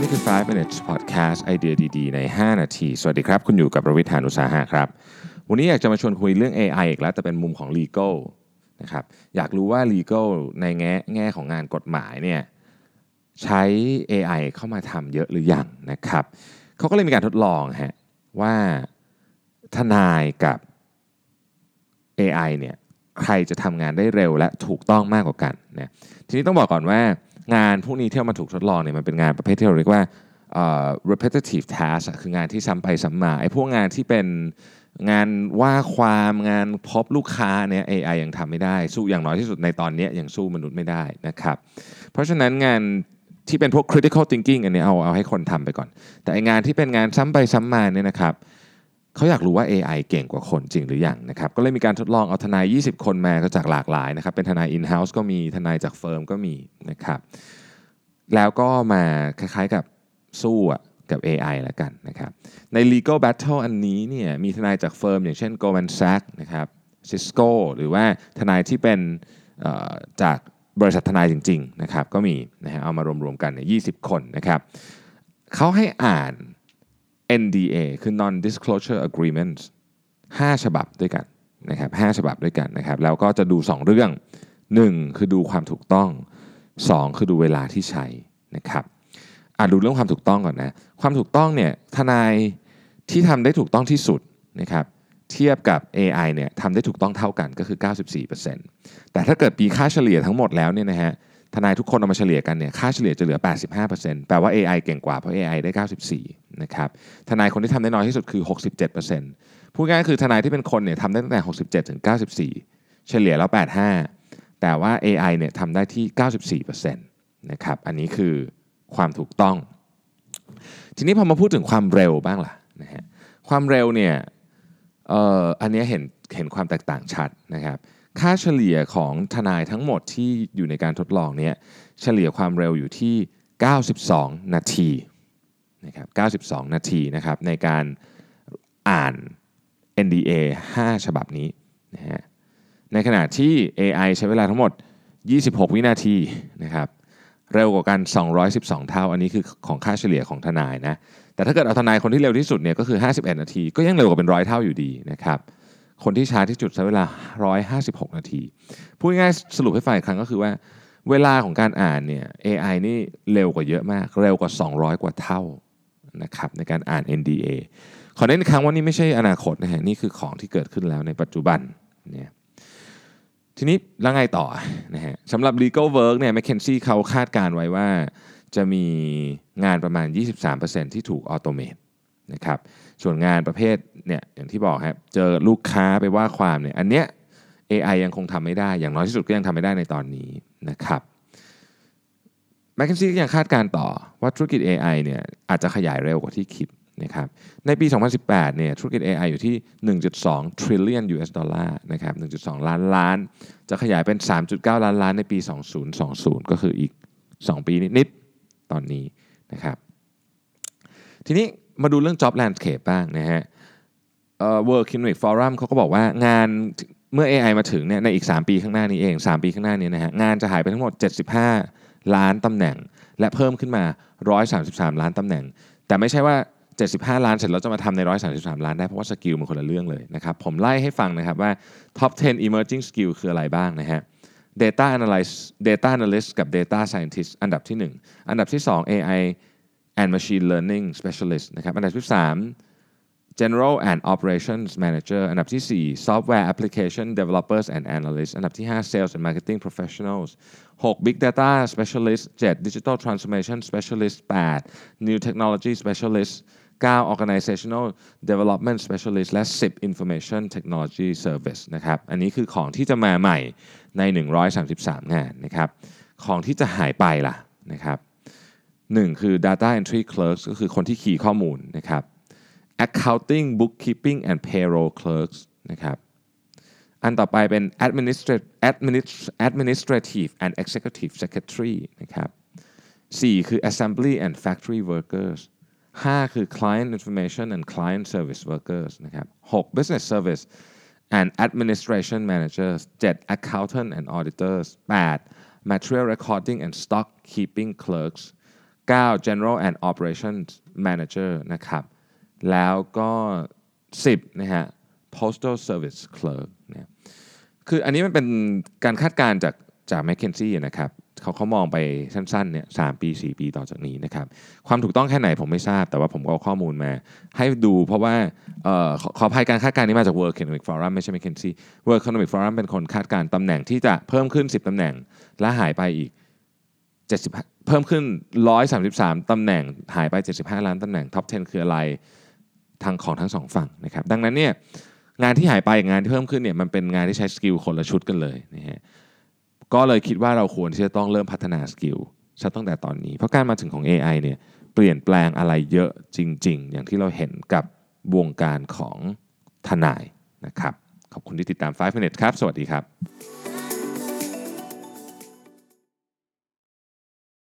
นี่คือ 5 minutes podcast ไอเดียดีๆ ใน 5 นาที สวัสดีครับ คุณอยู่กับประวิทยานุสาหะครับ วันนี้อยากจะมาชวนคุยเรื่อง AI อีกแล้ว แต่เป็นมุมของ legal นะครับ อยากรู้ว่า legal ในแง่แง่ของงานกฎหมายเนี่ยใช้ AI เข้ามาทำเยอะหรือยังนะครับ เขาก็เลยมีการทดลองฮะว่าทนายกับ AI เนี่ยใครจะทำงานได้เร็วและถูกต้องมากกว่ากันนะทีนี้ต้องบอกก่อนว่า งานพวกนี้ที่เอามาถูกทดลองเนี่ยมันเป็นงานประเภทที่เราเรียกว่า uh, repetitive task อะคืองานที่ซ้ำไปซ้ำมาไอ้พวกงานที่เป็นงานว่าความงานพบลูกค้าเนี่ย AI ยังทำไม่ได้ สู้อย่างน้อยที่สุดในตอนนี้ยังสู้มนุษย์ไม่ได้นะครับ เพราะฉะนั้นงานที่เป็นพวก critical thinking อันนี้เอาเอาให้คนทำไปก่อน แต่ไองานที่เป็นงานซ้ำไปซ้ำมาเนี่ยนะครับ เขาอยากรู้ว่า AI เก่งกว่าคนจริงหรือยังนะครับ ก็เลยมีการทดลองเอาทนาย 20 คนมาก็จากหลากหลายนะครับ เป็นทนาย in-house ก็มีทนายจากเฟิร์มก็มีนะครับ แล้วก็มาคล้ายๆกับสู้กับ AI แล้วกันนะครับ ใน legal battle อันนี้เนี่ยมีทนายจากเฟิร์มอย่างเช่น Goldman Sachs นะครับ Cisco หรือว่าทนายที่เป็นจากบริษัททนายจริงๆนะครับก็มีนะฮะเอามารวมๆกันเนี่ย20 คนนะครับเขาให้อ่าน NDA คือ non disclosure agreements 5ฉบับด้วยกันนะครับ5ฉบับด้วยกันนะครับ แล้วก็จะดู 2 เรื่อง 1 คือดูความถูกต้อง 2 คือดูเวลาที่ใช้นะครับอะดูเรื่องความถูกต้องก่อนนะความถูกต้องเนี่ยทนายที่ทำได้ถูกต้องที่สุดนะครับเทียบกับ AI เนี่ยทำได้ถูกต้องเท่ากันก็คือ 94%แต่ถ้าเกิดปีค่าเฉลี่ยทั้งหมดแล้วเนี่ยนะฮะ ทนายทุกคนเอามาเฉลี่ยกันเนี่ยค่าเฉลี่ยจะเหลือ 85%แปลว่า AI เก่งกว่าเพราะ AI ได้ 94นะครับทนายคนที่ทำได้น้อยที่สุดคือ 67%พูดง่ายๆคือทนายที่เป็นคนเนี่ยทำได้ตั้งแต่ 67ถึง94 เฉลี่ยแล้ว 85 แต่ว่า AI เนี่ยทำได้ที่ 94%นะครับอันนี้คือความถูกต้อง ทีนี้พอมาพูดถึงความเร็วบ้างล่ะนะฮะความเร็วเนี่ยเอ่ออันนี้เห็นเห็นความแตกต่างชัดนะครับ ค่าเฉลี่ยของทนายทั้งหมดที่อยู่ในการทดลองเนี่ยเฉลี่ยความเร็วอยู่ที่ 92 นาทีนะครับ92 นาทีนะครับในการอ่าน NDA 5 ฉบับนี้นะฮะในขณะที่ AI ใช้เวลาทั้งหมด 26 วินาทีนะครับเร็วกว่ากัน 212 เท่า อันนี้คือของค่าเฉลี่ยของทนายนะ แต่ถ้าเกิดเอาทนายคนที่เร็วที่สุดเนี่ยก็คือ 51 นาที ก็ยังเร็วกว่าเป็นร้อยเท่าอยู่ดีนะครับ คนที่ช้าที่สุดใช้เวลา 156 นาที พูดง่ายสรุปให้ฟังอีกครั้งก็คือว่า เวลาของการอ่านเนี่ย AI นี่เร็วกว่าเยอะมาก เร็วกว่า 200 กว่าเท่านะครับในการอ่าน NDA ขอเน้นครั้งว่านี่ไม่ใช่อนาคตนะฮะนี่คือของที่เกิดขึ้นแล้วในปัจจุบันเนี่ยทีนี้แล้วไงต่อนะฮะสำหรับ legal work เนี่ย McKinsey เขาคาดการไว้ว่าจะมีงานประมาณ 23%ที่ถูกออโตเมต นะครับส่วนงานประเภทเนี่ยอย่างที่บอกครับเจอลูกค้าไปว่าความเนี่ยอันเนี้ย AI ยังคงทำไม่ได้ อย่างน้อยที่สุดก็ยังทำไม่ได้ในตอนนี้นะครับ m c k เคนซี่ก็ยังคาดการต่อว่าธุรกิจ AI เนี่ยอาจจะขยายเร็วกว่าที่คิดนะครับในปี 2018 เนี่ยธุรกิจ AI อยู่ที่ 1.2 trillion US ดอลลาร์นะครับ 1.2 ล้านล้าน จะขยายเป็น 3.9 ล้านล้านในปี 2020 ก็คืออีก 2 ปีนิด ๆ ตอนนี้นะครับ ทีนี้ มาดูเรื่อง job landscape บ้างนะฮะ World Economic Forum เขาก็บอกว่างานเมื่อ AI มาถึงเนี่ยในอีก 3 ปีข้างหน้านี้เอง 3 ปีข้างหน้านี้นะฮะงานจะหายไปทั้งหมด 75 ล้านตำแหน่ง และเพิ่มขึ้นมา 133 ล้านตำแหน่ง แต่ไม่ใช่ว่า 75 ล้านเสร็จแล้วจะมาทำใน 133 ล้านได้เพราะว่าสกิลมันคนละเรื่องเลยนะครับผมไล่ให้ฟังนะครับว่า top 10 emerging skill คืออะไรบ้างนะฮะ data analyst data analyst กับ data scientist อันดับที่ 1 อันดับที่ 2 AI and machine learning specialist นะครับอันดับที่ 3 general and operations manager อันดับที่ 4 software application developers and analysts อันดับที่ 5 sales and marketing professionals 6 big data specialist 7 digital transformation specialist 8 new technology specialist 9 organizational development specialist และ 10 information technology service นะครับอันนี้คือของที่จะมาใหม่ใน 133 งานนะครับของที่จะหายไปล่ะนะครับ หนึ่งคือ data entry clerks ก็คือคนที่ขี่ข้อมูลนะครับ accounting bookkeeping and payroll clerks นะครับอันต่อไปเป็น administrative and executive secretary นะครับสี่คือ assembly and factory workers 5 คือ client information and client service workers นะครับ6 business service and administration managers 7 accountant and auditors 8 material recording and stock keeping clerks 9 General and Operations Manager นะครับ แล้วก็ 10 นะฮะ Postal Service Clerk นี่ยคืออันนี้มันเป็นการคาดการณ์จากจาก m c k เคนซี่นะครับเขาเขามองไปสั้นๆเนี่ยสปี 4 ปีต่อจากนี้นะครับ ความถูกต้องแค่ไหนผมไม่ทราบ แต่ว่าผมก็เอาข้อมูลมาให้ดูเพราะว่าออขอขออภัยการคาดการณ์นี้มาจาก World Economic Forum ไม่ใช่ McKinsey World Economic Forum เป็นคนคาดการณ์ตำแหน่งที่จะเพิ่มขึ้น 10 ตำแหน่ง และหายไปอีก 70 เพิ่มขึ้น 133 ตำแหน่งหายไป 75 ล้านตำแหน่ง top 10 คืออะไรทางของทั้งสองฝั่งนะครับดังนั้นเนี่ยงานที่หายไปงานที่เพิ่มขึ้นเนี่ยมันเป็นงานที่ใช้ skill คนละชุดกันเลยนะฮะก็เลยคิดว่าเราควรที่จะต้องเริ่มพัฒนา skill ซะตั้งแต่ตอนนี้ เพราะการมาถึงของ AI เนี่ยเปลี่ยนแปลงอะไรเยอะจริง ๆ อย่างที่เราเห็นกับวงการของทนายนะครับขอบคุณที่ติดตาม 5 minutes ครับ สวัสดีครับ